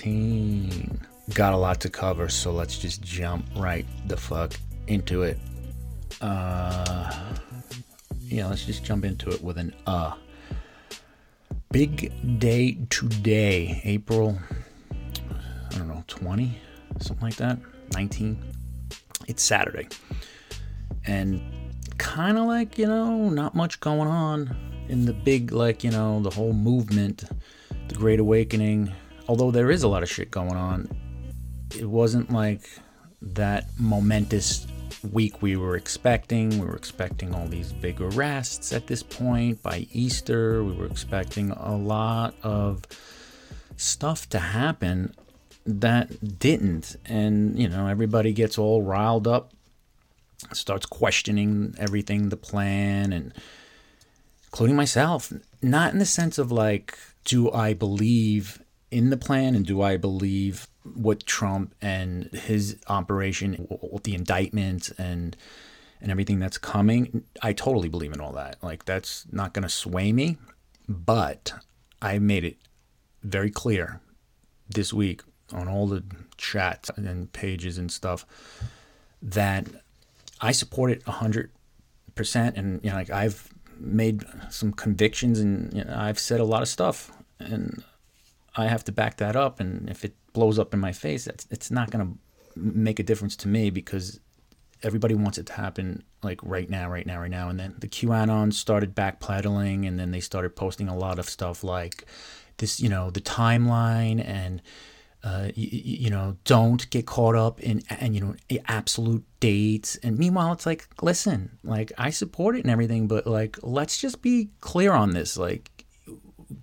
16. Got a lot to cover, so let's just jump right the fuck into it. Uh, yeah, let's just jump into it with an uh. Big day today, April, I don't know, 20, something like that, 19. It's Saturday. And kind of like, you know, not much going on in the big, like, you know, the whole movement, the Great Awakening. Although there is a lot of shit going on, it wasn't like that momentous week we were expecting. We were expecting all these big arrests at this point by Easter. We were expecting a lot of stuff to happen that didn't. And, you know, everybody gets all riled up, starts questioning everything, the plan, and including myself. Not in the sense of like, do I believe in the plan and do I believe what Trump and his operation, the indictment and and everything that's coming, I totally believe in all that. Like that's not going to sway me, but I made it very clear this week on all the chats and pages and stuff that I support it 100% and you know like I've made some convictions and you know, I've said a lot of stuff and I have to back that up and if it blows up in my face, it's, not going to make a difference to me because everybody wants it to happen like right now, right now, right now. And then the QAnon started backpedaling and then they started posting a lot of stuff like this, you know, the timeline and, uh, you, you, know, don't get caught up in, and, you know, absolute dates. And meanwhile, it's like, listen, like I support it and everything, but like, let's just be clear on this. Like,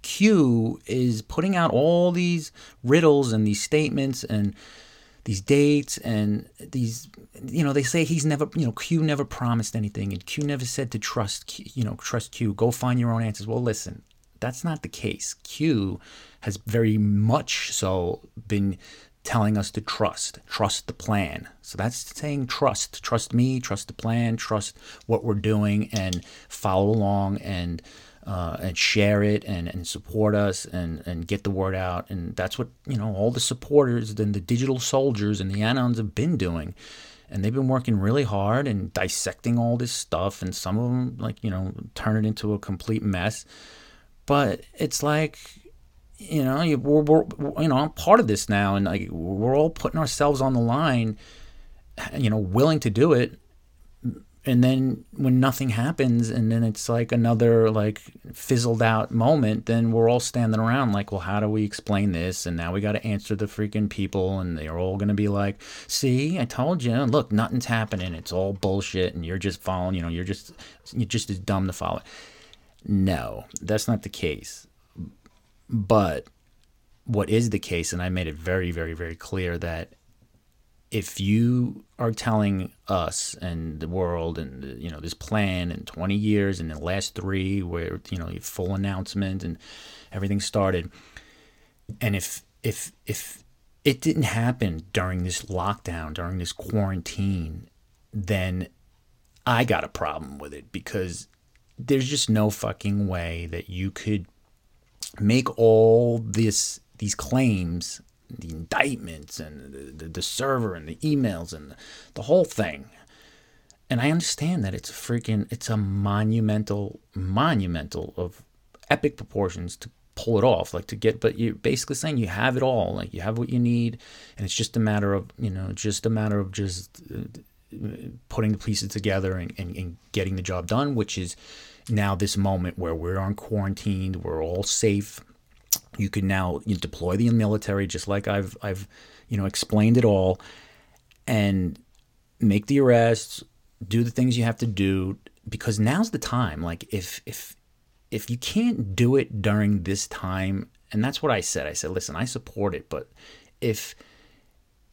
Q is putting out all these riddles and these statements and these dates and these you know they say he's never you know Q never promised anything and Q never said to trust Q, you know trust Q go find your own answers. Well listen that's not the case. Q has very much so been telling us to trust trust the plan. So that's saying trust trust me trust the plan trust what we're doing and follow along and uh, and share it and, and support us and, and get the word out. And that's what, you know, all the supporters and the digital soldiers and the Anons have been doing. And they've been working really hard and dissecting all this stuff. And some of them, like, you know, turn it into a complete mess. But it's like, you know, we're, we're, you know, I'm part of this now. And like, we're all putting ourselves on the line, you know, willing to do it and then when nothing happens and then it's like another like fizzled out moment then we're all standing around like well how do we explain this? And now we got to answer the freaking people and they're all going to be like see i told you look nothing's happening. It's all bullshit and you're just following you know you're just you're just as dumb to follow. No that's not the case. But what is the case and i made it very very very clear that if you are telling us and the world and you know this plan in 20 years and the last three where you know full announcement and everything started and if if if it didn't happen during this lockdown during this quarantine then i got a problem with it because there's just no fucking way that you could make all this these claims the indictments and the, the, the server and the emails and the, the whole thing. And I understand that it's a freaking, it's a monumental, monumental of epic proportions to pull it off, like to get, but you're basically saying you have it all, like you have what you need, and it's just a matter of, you know, just a matter of just uh, putting the pieces together and, and, and getting the job done, which is now this moment where we're on quarantined, we're all safe, you can now you deploy the military, just like I've I've you know explained it all, and make the arrests, do the things you have to do because now's the time. Like if if if you can't do it during this time, and that's what I said. I said, listen, I support it, but if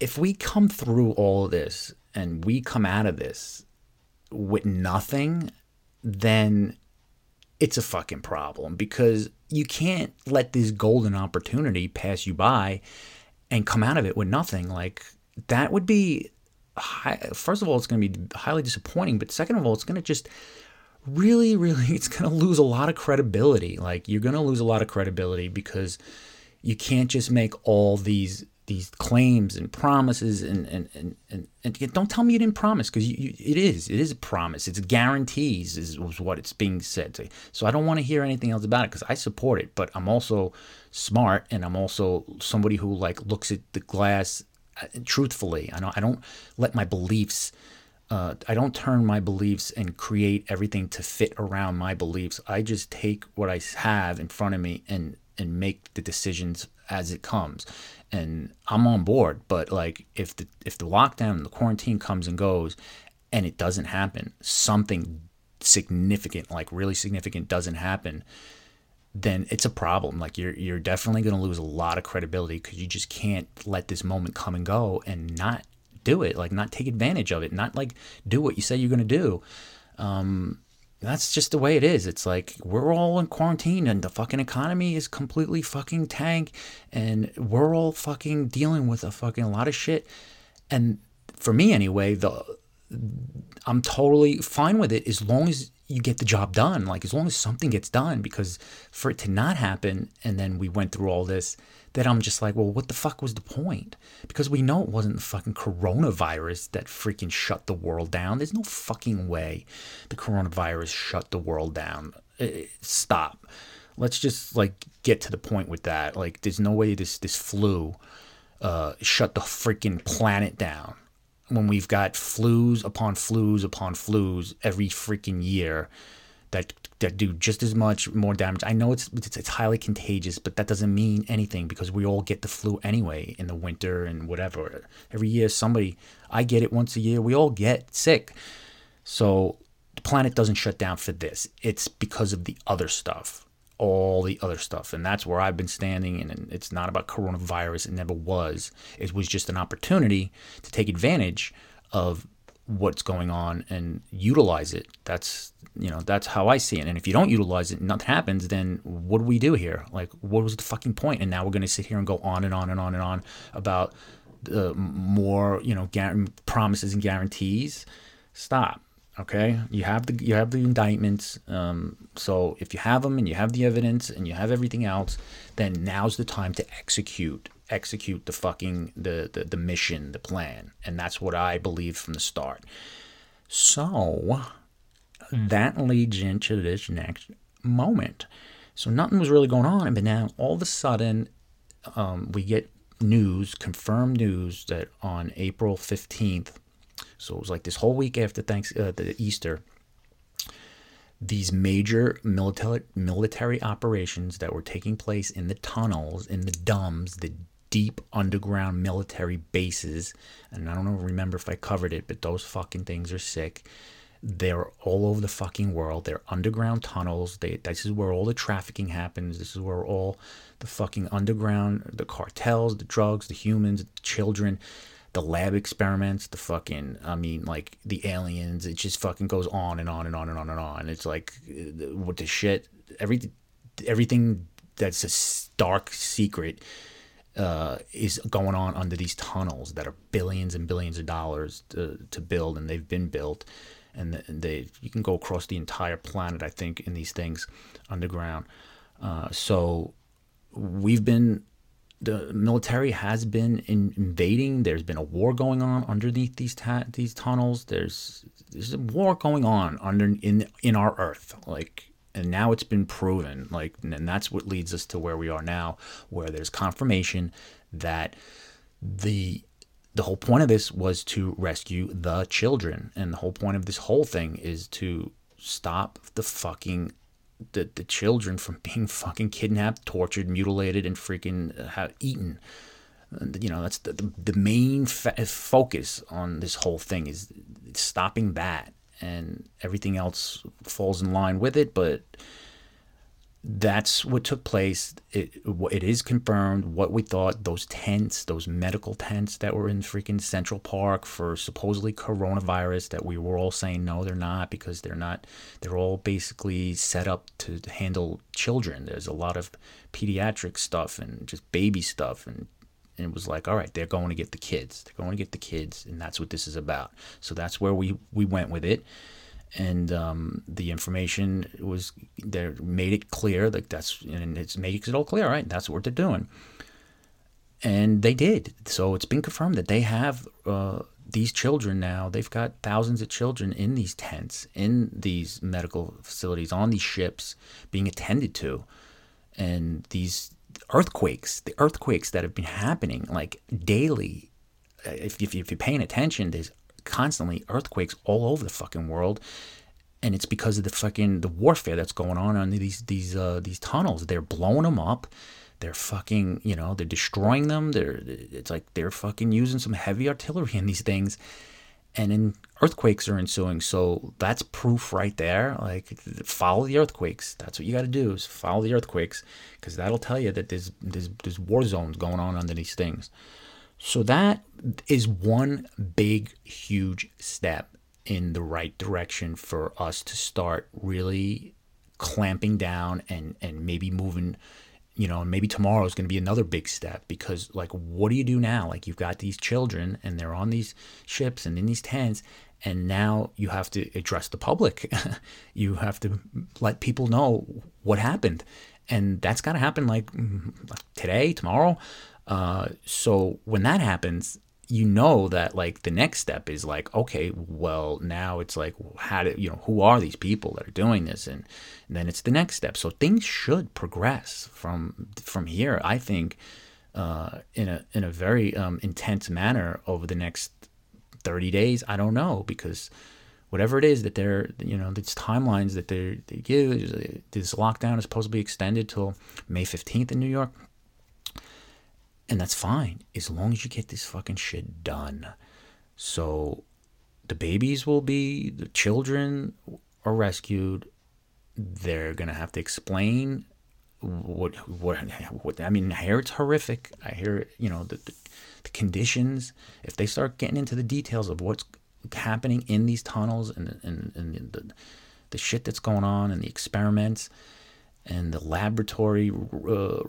if we come through all of this and we come out of this with nothing, then it's a fucking problem because you can't let this golden opportunity pass you by and come out of it with nothing. Like that would be high, first of all, it's going to be highly disappointing, but second of all, it's going to just really, really, it's going to lose a lot of credibility. Like you're going to lose a lot of credibility because you can't just make all these these claims and promises and and and, and, and don't tell me you didn't promise because it is it is a promise it's guarantees is was what it's being said to. so i don't want to hear anything else about it because i support it but i'm also smart and i'm also somebody who like looks at the glass uh, truthfully i don't i don't let my beliefs uh, I don't turn my beliefs and create everything to fit around my beliefs. I just take what I have in front of me and and make the decisions as it comes. And I'm on board, but like if the if the lockdown and the quarantine comes and goes and it doesn't happen, something significant, like really significant doesn't happen, then it's a problem. Like you're you're definitely going to lose a lot of credibility because you just can't let this moment come and go and not do it, like not take advantage of it, not like do what you say you're going to do. Um, that's just the way it is. It's like we're all in quarantine and the fucking economy is completely fucking tank and we're all fucking dealing with a fucking lot of shit. And for me anyway, the I'm totally fine with it as long as you get the job done. Like as long as something gets done because for it to not happen and then we went through all this that I'm just like, well, what the fuck was the point? Because we know it wasn't the fucking coronavirus that freaking shut the world down. There's no fucking way the coronavirus shut the world down. Stop. Let's just like get to the point with that. Like, there's no way this this flu uh, shut the freaking planet down when we've got flus upon flus upon flus every freaking year that that do just as much more damage. I know it's, it's, it's highly contagious, but that doesn't mean anything because we all get the flu anyway in the winter and whatever. Every year somebody I get it once a year. We all get sick. So the planet doesn't shut down for this. It's because of the other stuff. All the other stuff. And that's where I've been standing and it's not about coronavirus. It never was. It was just an opportunity to take advantage of what's going on and utilize it. That's you know that's how I see it. And if you don't utilize it, nothing happens. Then what do we do here? Like, what was the fucking point? And now we're going to sit here and go on and on and on and on about uh, more you know gar- promises and guarantees. Stop. Okay, you have the you have the indictments. Um, so if you have them and you have the evidence and you have everything else, then now's the time to execute execute the fucking the, the the mission, the plan, and that's what I believed from the start. So that leads into this next moment. So nothing was really going on, but now all of a sudden um, we get news, confirmed news that on April fifteenth, so it was like this whole week after thanks uh, the Easter these major military military operations that were taking place in the tunnels, in the DUMBs, the deep underground military bases. And I don't remember if I covered it, but those fucking things are sick. They're all over the fucking world. They're underground tunnels. They, this is where all the trafficking happens. This is where all the fucking underground, the cartels, the drugs, the humans, the children, the lab experiments, the fucking, I mean, like the aliens. It just fucking goes on and on and on and on and on. It's like, uh, what the shit? Every, everything that's a dark secret uh, is going on under these tunnels that are billions and billions of dollars to, to build, and they've been built. And they, you can go across the entire planet, I think, in these things underground. Uh, so we've been, the military has been in, invading. There's been a war going on underneath these ta- these tunnels. There's there's a war going on under in in our Earth. Like and now it's been proven like and that's what leads us to where we are now where there's confirmation that the the whole point of this was to rescue the children. And the whole point of this whole thing is to stop the fucking the, the children from being fucking kidnapped tortured mutilated and freaking uh, eaten. You know that's the, the, the main fa- focus on this whole thing is stopping that and everything else falls in line with it. But that's what took place. It, it is confirmed what we thought those tents, those medical tents that were in freaking Central Park for supposedly coronavirus, that we were all saying no, they're not because they're not, they're all basically set up to handle children. There's a lot of pediatric stuff and just baby stuff and and it was like, all right, they're going to get the kids. They're going to get the kids, and that's what this is about. So that's where we we went with it, and um, the information was there made it clear that that's and it's made it all clear, right? That's what they're doing, and they did. So it's been confirmed that they have. Uh, these children now they've got thousands of children in these tents in these medical facilities on these ships being attended to and these earthquakes the earthquakes that have been happening like daily if, if, if you're paying attention there's constantly earthquakes all over the fucking world and it's because of the fucking the warfare that's going on on these these uh, these tunnels they're blowing them up they're fucking, you know, they're destroying them. They're it's like they're fucking using some heavy artillery in these things. And then earthquakes are ensuing. So that's proof right there. Like follow the earthquakes. That's what you got to do is follow the earthquakes because that'll tell you that there's, there's there's war zones going on under these things. So that is one big huge step in the right direction for us to start really clamping down and and maybe moving you know, maybe tomorrow is going to be another big step because, like, what do you do now? Like, you've got these children and they're on these ships and in these tents, and now you have to address the public. you have to let people know what happened. And that's got to happen like today, tomorrow. Uh, so when that happens, you know that like the next step is like okay well now it's like how do you know who are these people that are doing this? And, and then it's the next step. So things should progress from from here i think uh, in a in a very um, intense manner over the next 30 days. I don't know because whatever it is that they're you know these timelines that they they give this lockdown is supposed to be extended till may 15th in new york and that's fine as long as you get this fucking shit done. So the babies will be, the children are rescued. They're going to have to explain what, what, what, I mean, I hear it's horrific. I hear, you know, the, the, the conditions. If they start getting into the details of what's happening in these tunnels and, and, and the, the shit that's going on and the experiments, and the laboratory uh,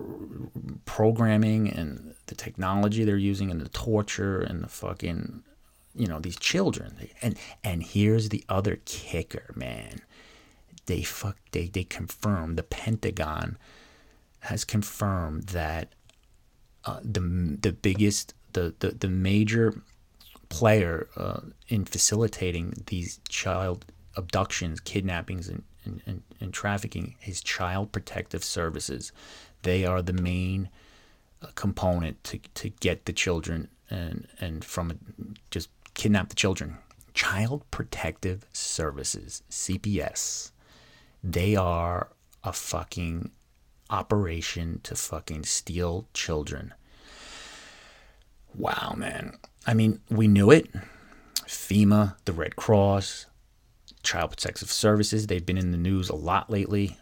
programming and the technology they're using and the torture and the fucking you know these children. And and here's the other kicker man. They fuck they they confirm the pentagon has confirmed that uh, the the biggest the the, the major player uh, in facilitating these child abductions kidnappings and and, and, and trafficking is Child Protective Services. They are the main uh, component to, to get the children and and from just kidnap the children. Child Protective Services, CPS. They are a fucking operation to fucking steal children. Wow, man. I mean, we knew it. FEMA, the Red Cross, Child Protective Services. They've been in the news a lot lately.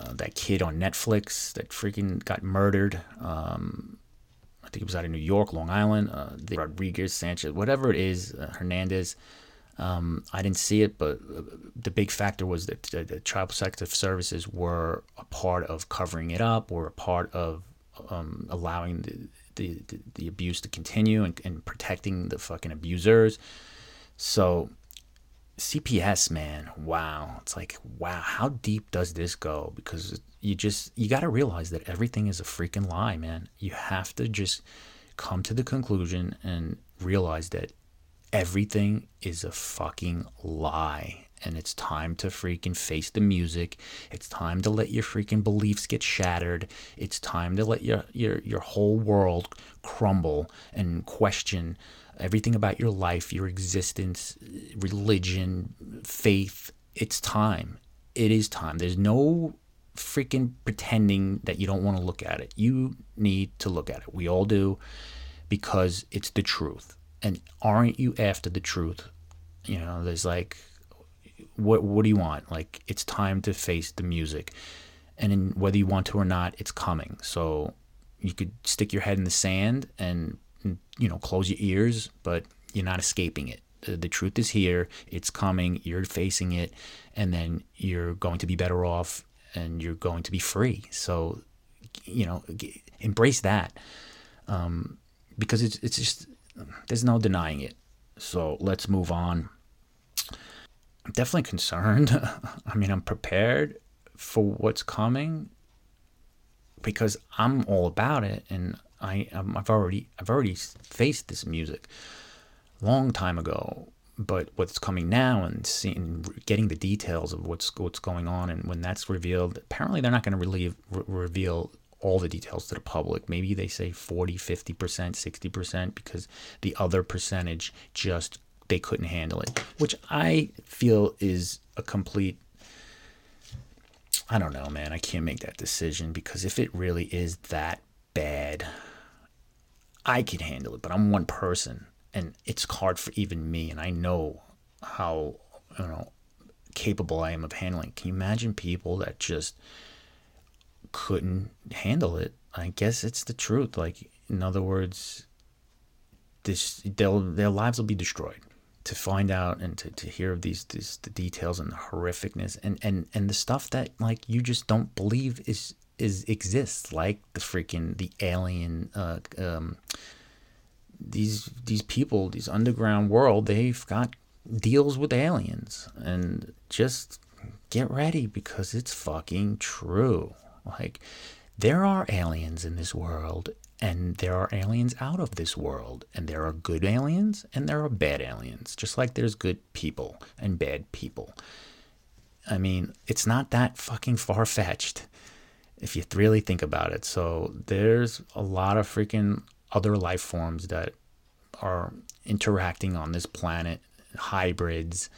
Uh, that kid on Netflix that freaking got murdered. Um, I think it was out of New York, Long Island. Uh, Rodriguez, Sanchez, whatever it is, uh, Hernandez. Um, I didn't see it, but uh, the big factor was that the Child Protective Services were a part of covering it up, or a part of um, allowing the, the, the, the, abuse to continue and, and protecting the fucking abusers. So CPS, man, wow. It's like, wow, how deep does this go? Because you just, you got to realize that everything is a freaking lie, man. You have to just come to the conclusion and realize that everything is a fucking lie. And it's time to freaking face the music. It's time to let your freaking beliefs get shattered. It's time to let your, your, your whole world crumble and question everything about your life, your existence, religion, faith. It's time. It is time. There's no freaking pretending that you don't want to look at it. You need to look at it. We all do because it's the truth. And aren't you after the truth? You know, there's like, what what do you want? Like, it's time to face the music, and in, whether you want to or not, it's coming. So you could stick your head in the sand and you know, close your ears, but you're not escaping it. The, the truth is here. It's coming. You're facing it, and then you're going to be better off, and you're going to be free. So, you know, embrace that. Um, because it's it's just there's no denying it. So let's move on. I'm definitely concerned. I mean, I'm prepared for what's coming because I'm all about it, and I I've already I've already faced this music long time ago. But what's coming now and seeing, getting the details of what's what's going on, and when that's revealed, apparently they're not going to re- reveal all the details to the public. Maybe they say 40, 50%, 60% because the other percentage just they couldn't handle it, which I feel is a complete I don't know, man. I can't make that decision because if it really is that bad, I could handle it, but I'm one person and it's hard for even me and I know how, you know, capable I am of handling. Can you imagine people that just couldn't handle it. I guess it's the truth. Like in other words, this they'll, their lives will be destroyed to find out and to, to hear of these, these the details and the horrificness and, and and the stuff that like you just don't believe is is exists like the freaking the alien uh, um, these these people these underground world they've got deals with aliens. And just get ready because it's fucking true. Like, there are aliens in this world, and there are aliens out of this world, and there are good aliens and there are bad aliens, just like there's good people and bad people. I mean, it's not that fucking far fetched if you really think about it. So, there's a lot of freaking other life forms that are interacting on this planet, hybrids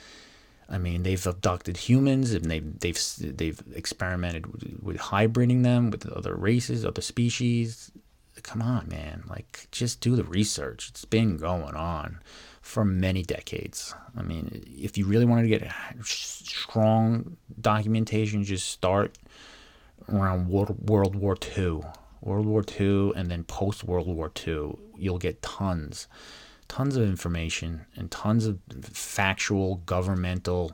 I mean, they've abducted humans and they've they've they've experimented with, with hybriding them with other races, other species. Come on, man! Like, just do the research. It's been going on for many decades. I mean, if you really wanted to get strong documentation, just start around World, World War II, World War II, and then post World War II. You'll get tons tons of information and tons of factual governmental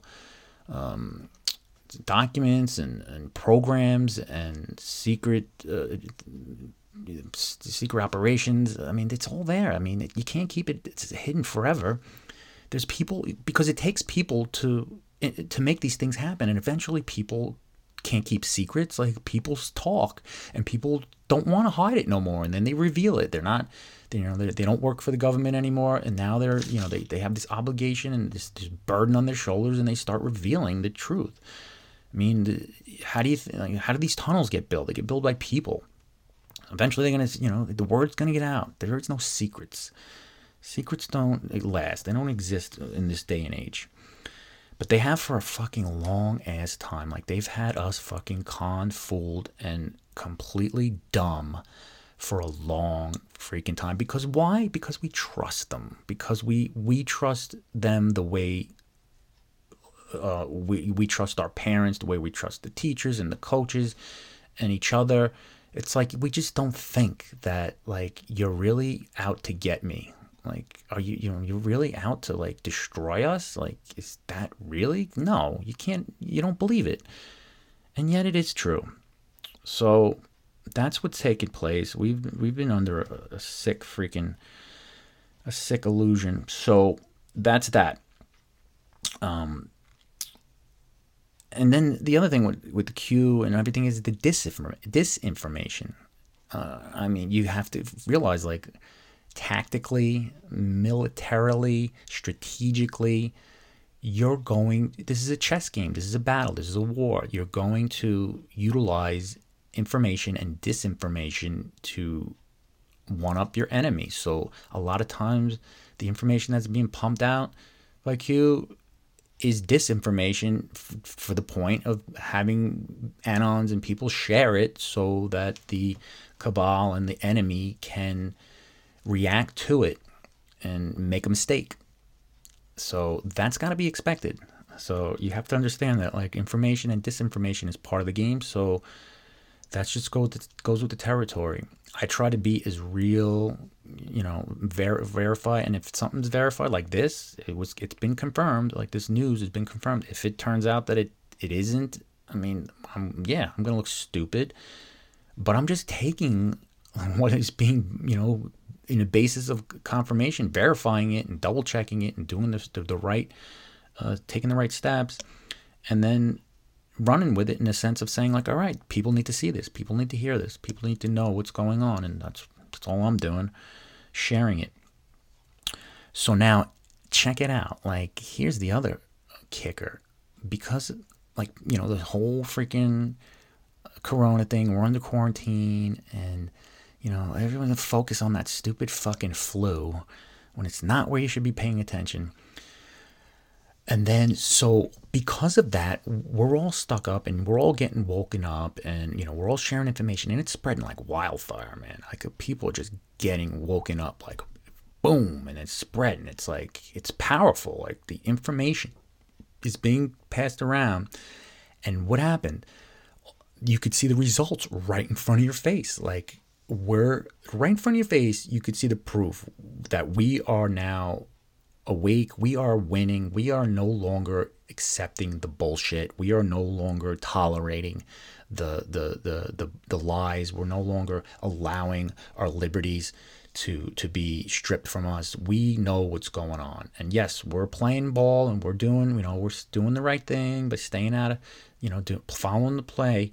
um, documents and, and programs and secret uh, secret operations. I mean, it's all there. I mean, you can't keep it hidden forever. There's people because it takes people to to make these things happen, and eventually people can't keep secrets. Like people talk, and people don't want to hide it no more, and then they reveal it. They're not they, you know, they, they don't work for the government anymore, and now they're, you know, they, they have this obligation and this, this burden on their shoulders, and they start revealing the truth. I mean, how do you, th- like, how do these tunnels get built? They get built by people. Eventually, they're gonna, you know, the word's gonna get out. There is no secrets. Secrets don't last. They don't exist in this day and age. But they have for a fucking long ass time. Like they've had us fucking conned, fooled, and completely dumb for a long freaking time. Because why? Because we trust them. Because we we trust them the way uh, we we trust our parents the way we trust the teachers and the coaches and each other. It's like we just don't think that like you're really out to get me like are you you know you're really out to like destroy us like is that really no you can't you don't believe it and yet it is true so that's what's taking place. We've we've been under a, a sick freaking a sick illusion. So that's that. Um, and then the other thing with, with the Q and everything is the disinform- disinformation. Uh, I mean, you have to realize, like, tactically, militarily, strategically, you're going, this is a chess game, this is a battle, this is a war. You're going to utilize information and disinformation to one up your enemy. So a lot of times the information that's being pumped out by Q is disinformation f- for the point of having anons and people share it so that the cabal and the enemy can react to it and make a mistake. So that's got to be expected. So you have to understand that like information and disinformation is part of the game. So that's just goes goes with the territory. I try to be as real, you know, ver- verify, and if something's verified like this, it was it's been confirmed. Like this news has been confirmed. If it turns out that it it isn't, I mean, I'm yeah, I'm gonna look stupid, but I'm just taking what is being, you know, in a basis of confirmation, verifying it and double checking it and doing the, the, the right, uh, taking the right steps, and then running with it in a sense of saying like, all right, people need to see this, people need to hear this, people need to know what's going on, and that's that's all I'm doing, sharing it. So now, check it out. Like, here's the other kicker, because like you know the whole freaking Corona thing, we're under quarantine, and you know everyone's focus on that stupid fucking flu when it's not where you should be paying attention. And then, so because of that, we're all stuck up and we're all getting woken up and, you know, we're all sharing information and it's spreading like wildfire, man. Like people are just getting woken up, like boom, and it's spreading. It's like, it's powerful. Like the information is being passed around. And what happened? You could see the results right in front of your face. Like, we're right in front of your face, you could see the proof that we are now awake. We are winning. We are no longer accepting the bullshit. We are no longer tolerating the the the the, the lies. We're no longer allowing our liberties to to be stripped from us. We know what's going on. And yes, we're playing ball and we're doing, you know, we're doing the right thing by staying out of, you know, do, following the play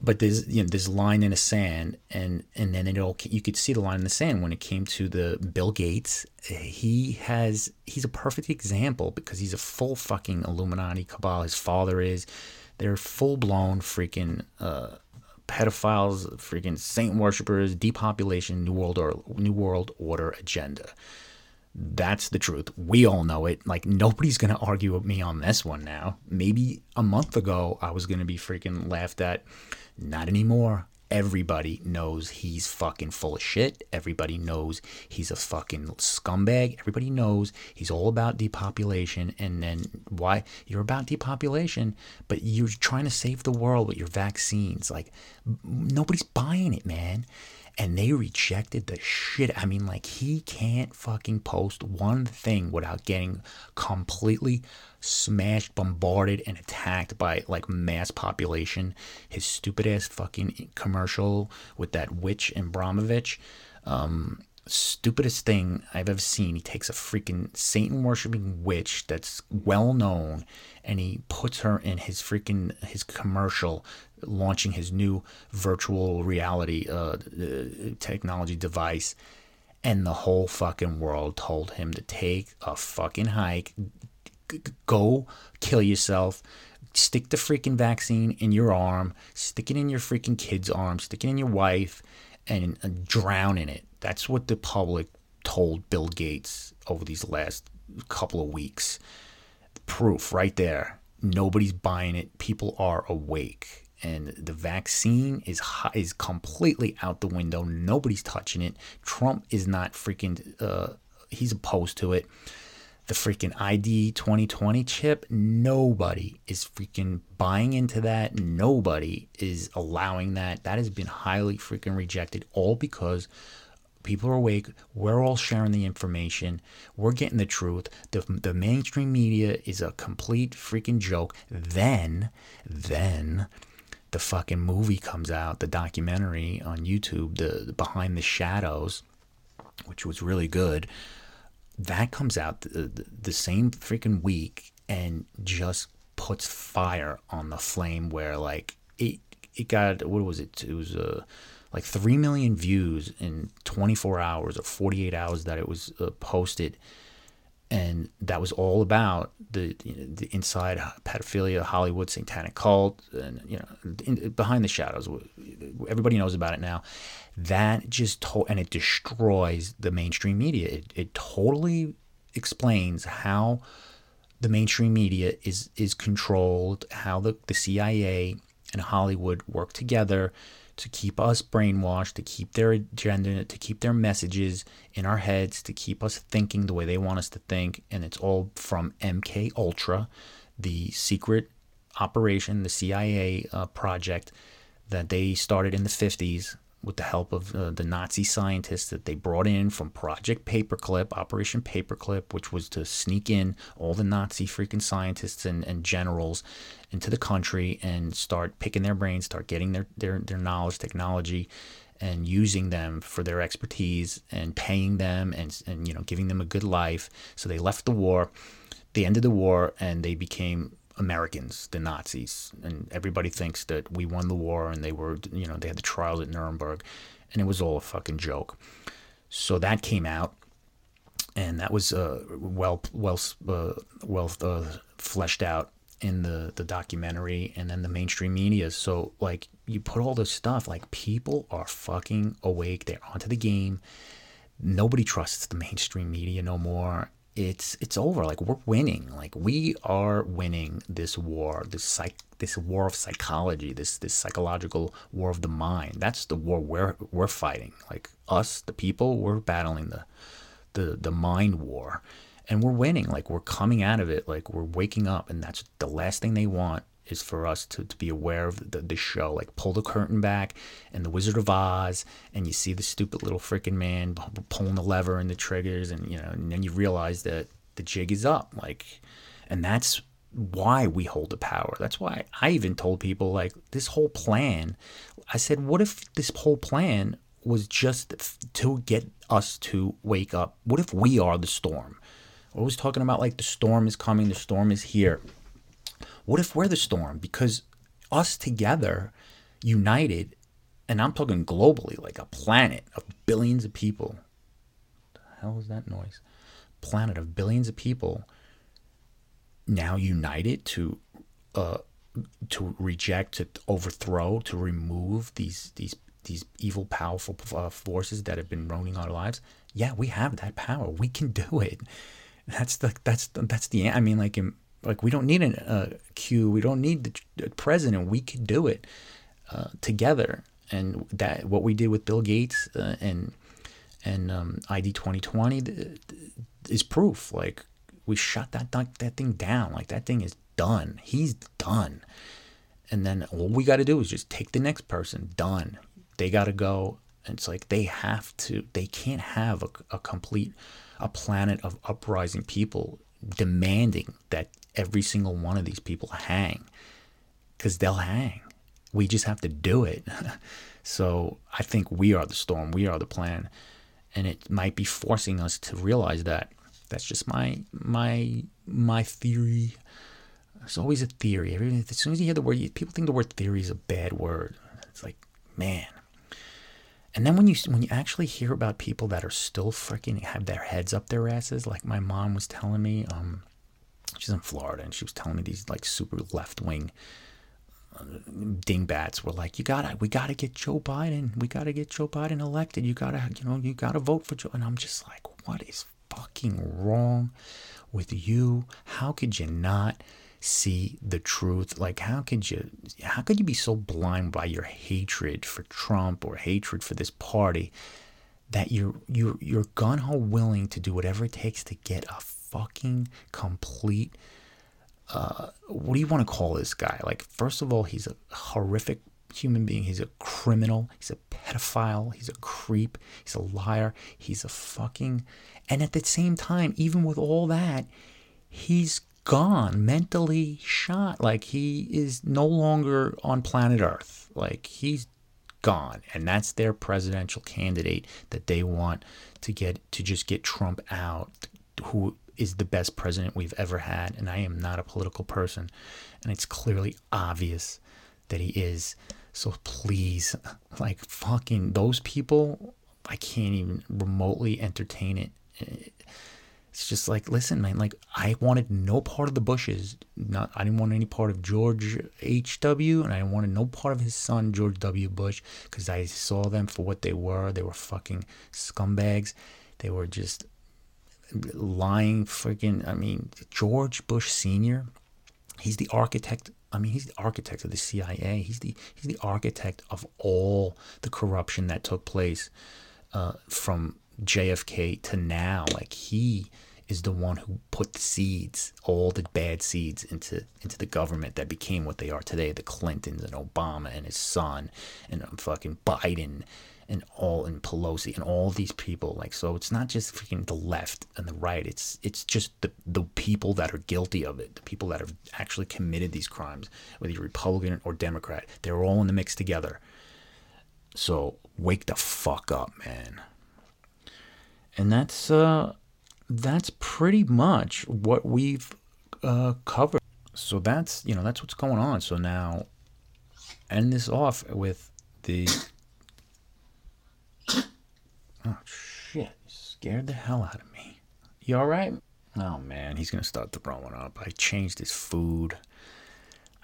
but there's you know a line in the sand and and then it all you could see the line in the sand when it came to the Bill Gates he has he's a perfect example because he's a full fucking Illuminati cabal his father is they're full blown freaking uh, pedophiles freaking saint worshippers depopulation new world or new world order agenda that's the truth. We all know it. Like nobody's gonna argue with me on this one now. Maybe a month ago I was gonna be freaking laughed at not anymore. Everybody knows he's fucking full of shit. Everybody knows he's a fucking scumbag. Everybody knows he's all about depopulation. And then why you're about depopulation, but you're trying to save the world with your vaccines. Like nobody's buying it, man and they rejected the shit. I mean, like, he can't fucking post one thing without getting completely smashed, bombarded, and attacked by like mass population. His stupid ass fucking commercial with that witch Abramovich. Um, stupidest thing I've ever seen. He takes a freaking Satan worshiping witch that's well known and he puts her in his freaking his commercial launching his new virtual reality uh, technology device and the whole fucking world told him to take a fucking hike go kill yourself stick the freaking vaccine in your arm stick it in your freaking kid's arm stick it in your wife and drown in it that's what the public told Bill Gates over these last couple of weeks. Proof right there. Nobody's buying it. People are awake. And the vaccine is is completely out the window. Nobody's touching it. Trump is not freaking. Uh, he's opposed to it. The freaking ID 2020 chip. Nobody is freaking buying into that. Nobody is allowing that. That has been highly freaking rejected. All because People are awake. We're all sharing the information. We're getting the truth. The, the mainstream media is a complete freaking joke. Then, then the fucking movie comes out, the documentary on YouTube, the, the Behind the Shadows, which was really good. That comes out the, the, the same freaking week and just puts fire on the flame where like it it got what was it? It was a uh, like 3 million views in 24 hours or 48 hours that it was uh, posted and that was all about the you know, the inside pedophilia Hollywood satanic cult and you know in, behind the shadows. Everybody knows about it now. That just to- and it destroys the mainstream media. It, it totally explains how the mainstream media is is controlled how the, the CIA and Hollywood work together to keep us brainwashed, to keep their agenda, to keep their messages in our heads, to keep us thinking the way they want us to think. And it's all from MK Ultra, the secret operation, the CIA uh, project that they started in the 50s with the help of uh, the Nazi scientists that they brought in from Project Paperclip, Operation Paperclip, which was to sneak in all the Nazi freaking scientists and, and generals into the country and start picking their brains, start getting their, their, their knowledge, technology, and using them for their expertise and paying them and, and you know giving them a good life. So they left the war, they ended the war, and they became Americans, the Nazis, and everybody thinks that we won the war and they were, you know, they had the trials at Nuremberg, and it was all a fucking joke. So that came out, and that was uh, well, well, uh, well uh, fleshed out in the the documentary and then the mainstream media. So like you put all this stuff, like people are fucking awake. They're onto the game. Nobody trusts the mainstream media no more it's it's over. Like we're winning. Like we are winning this war, this psych, this war of psychology, this this psychological war of the mind. That's the war we're we're fighting. Like us, the people, we're battling the the the mind war, and we're winning. Like we're coming out of it. Like we're waking up, and that's the last thing they want is for us to, to be aware of the, the show. Like pull the curtain back and the Wizard of Oz, and you see the stupid little freaking man pulling the lever and the triggers, and you know, and then you realize that the jig is up. Like, and that's why we hold the power. That's why I even told people like this whole plan. I said, what if this whole plan was just to get us to wake up? What if we are the storm? I was talking about like the storm is coming, the storm is here. What if we're the storm? Because us together, united, and I'm talking globally, like a planet of billions of people. What the hell is that noise? Planet of billions of people now united to uh, to reject, to overthrow, to remove these these these evil, powerful uh, forces that have been ruining our lives. Yeah, we have that power. We can do it. That's the that's the, that's the. I mean, like in like we don't need a uh, Q. We don't need the, the president. We could do it uh, together. And that what we did with Bill Gates uh, and and um, ID 2020 is proof. Like we shut that that thing down. Like that thing is done. He's done. And then all we got to do is just take the next person. Done. They got to go. And it's like they have to. They can't have a, a complete a planet of uprising people demanding that every single one of these people hang because they'll hang. We just have to do it. so I think we are the storm, we are the plan, and it might be forcing us to realize that. That's just my my my theory. It's always a theory. As soon as you hear the word, people think the word theory is a bad word. It's like, man. And then when you when you actually hear about people that are still freaking have their heads up their asses, like my mom was telling me, um, she's in Florida, and she was telling me these like super left wing uh, dingbats were like, "You gotta, we gotta get Joe Biden. We gotta get Joe Biden elected. You gotta, you know, you gotta vote for Joe." And I'm just like, "What is fucking wrong with you? How could you not?" see the truth like how could you how could you be so blind by your hatred for Trump or hatred for this party that you're you're you're gun ho willing to do whatever it takes to get a fucking complete. Uh, what do you want to call this guy? Like, first of all, he's a horrific human being. He's a criminal. He's a pedophile. He's a creep. He's a liar. He's a fucking. And at the same time, even with all that, he's gone, mentally shot. Like, he is no longer on planet Earth. Like, he's gone. And that's their presidential candidate that they want to get to just get Trump out, who is the best president we've ever had, and I am not a political person, and it's clearly obvious that he is. So please, like fucking those people, I can't even remotely entertain it. It's just like, listen, man, like I wanted no part of the Bushes. Not I didn't want any part of George H. W. and I wanted no part of his son George W. Bush because I saw them for what they were. They were fucking scumbags. They were just lying freaking I mean George Bush senior he's the architect I mean he's the architect of the CIA he's the he's the architect of all the corruption that took place uh, from JFK to now. Like he is the one who put the seeds all the bad seeds into into the government that became what they are today the Clintons and Obama and his son and fucking Biden and all and Pelosi and all these people. Like so, it's not just freaking the left and the right. It's it's just the the people that are guilty of it, the people that have actually committed these crimes, whether you're Republican or Democrat. They're all in the mix together. So wake the fuck up, man. And that's uh that's pretty much what we've uh, covered. So that's you know that's what's going on. So now end this off with the oh shit, scared the hell out of me. You all right? Oh man, he's gonna start throwing up. I changed his food.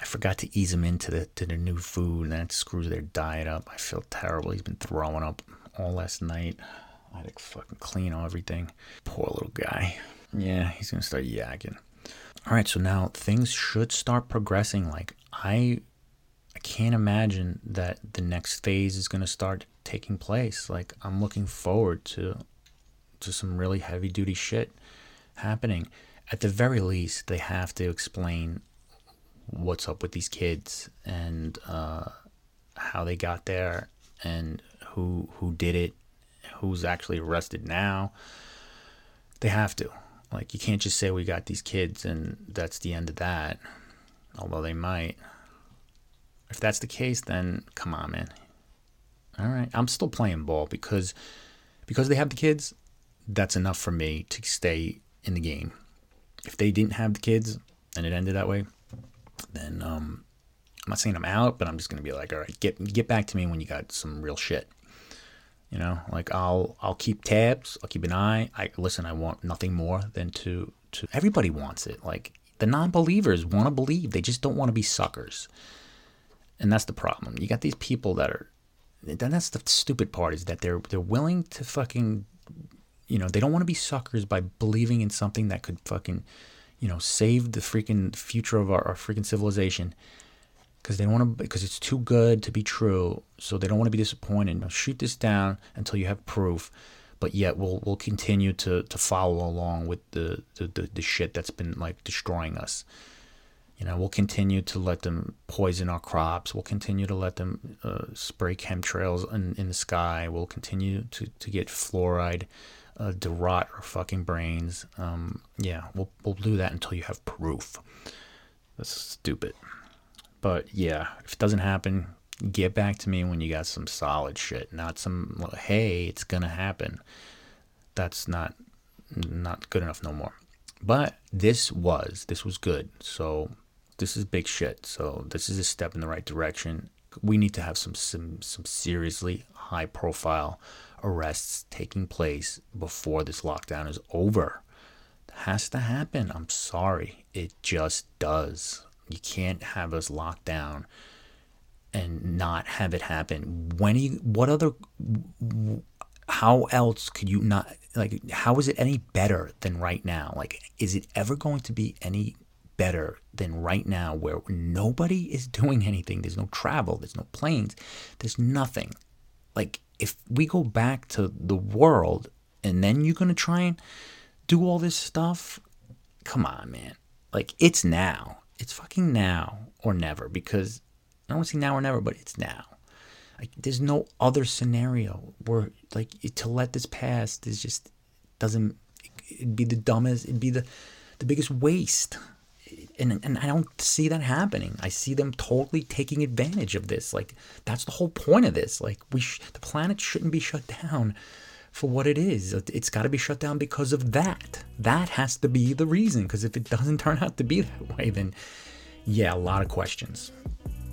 I forgot to ease him into the to the new food, and that screws their diet up. I feel terrible. He's been throwing up all last night. I had to fucking clean all everything. Poor little guy. Yeah, he's gonna start yakking. All right, so now things should start progressing. Like I, I can't imagine that the next phase is gonna start taking place. Like I'm looking forward to, to some really heavy duty shit happening. At the very least, they have to explain what's up with these kids and uh, how they got there and who who did it who's actually arrested now. They have to. Like, you can't just say we got these kids and that's the end of that. Although they might. If that's the case, then come on, man. All right, I'm still playing ball because because they have the kids. That's enough for me to stay in the game. If they didn't have the kids and it ended that way, then um, I'm not saying I'm out, but I'm just gonna be like, all right, get get back to me when you got some real shit. You know, like I'll I'll keep tabs, I'll keep an eye. I listen, I want nothing more than to to everybody wants it. Like the non-believers want to believe, they just don't want to be suckers. And that's the problem. You got these people that are then that's the stupid part is that they're they're willing to fucking you know, they don't want to be suckers by believing in something that could fucking you know, save the freaking future of our, our freaking civilization. Because they don't want to because it's too good to be true so they don't want to be disappointed. Now shoot this down until you have proof but yet we'll we'll continue to to follow along with the the, the, the shit that's been like destroying us you know we'll continue to let them poison our crops we'll continue to let them uh, spray chemtrails in, in the sky we'll continue to, to get fluoride uh, to rot our fucking brains um, yeah we'll, we'll do that until you have proof that's stupid but yeah, if it doesn't happen, get back to me when you got some solid shit, not some hey, it's gonna happen. That's not not good enough no more. But this was this was good. So this is big shit. So this is a step in the right direction. We need to have some some some seriously high profile arrests taking place before this lockdown is over. Has to happen. I'm sorry. It just does. You can't have us locked down and not have it happen. When you, what other, how else could you not, like, how is it any better than right now? Like, is it ever going to be any better than right now where nobody is doing anything? There's no travel, there's no planes, there's nothing. Like, if we go back to the world and then you're going to try and do all this stuff, come on, man. Like, it's now it's fucking now or never because I don't want to say now or never, but it's now. Like there's no other scenario where like to let this pass is just doesn't it'd be the dumbest it'd be the the biggest waste and and I don't see that happening. I see them totally taking advantage of this. Like that's the whole point of this. Like we sh- the planet shouldn't be shut down for what it is. It's got to be shut down because of that. That has to be the reason. Because if it doesn't turn out to be that way, then yeah, a lot of questions.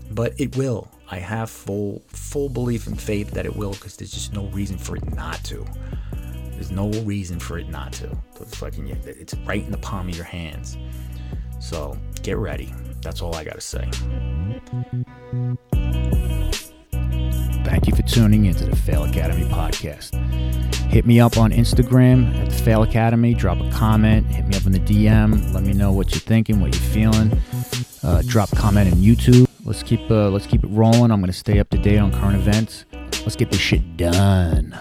But it will. I have full full belief and faith that it will because there's just no reason for it not to. There's no reason for it not to. It's fucking it's right in the palm of your hands. So get ready. That's all I gotta say. Thank you for tuning into the Fail Academy podcast. Hit me up on Instagram at the Fail Academy. Drop a comment. Hit me up in the DM. Let me know what you're thinking, what you're feeling. Uh, drop comment on YouTube. Let's keep uh, let's keep it rolling. I'm gonna stay up to date on current events. Let's get this shit done.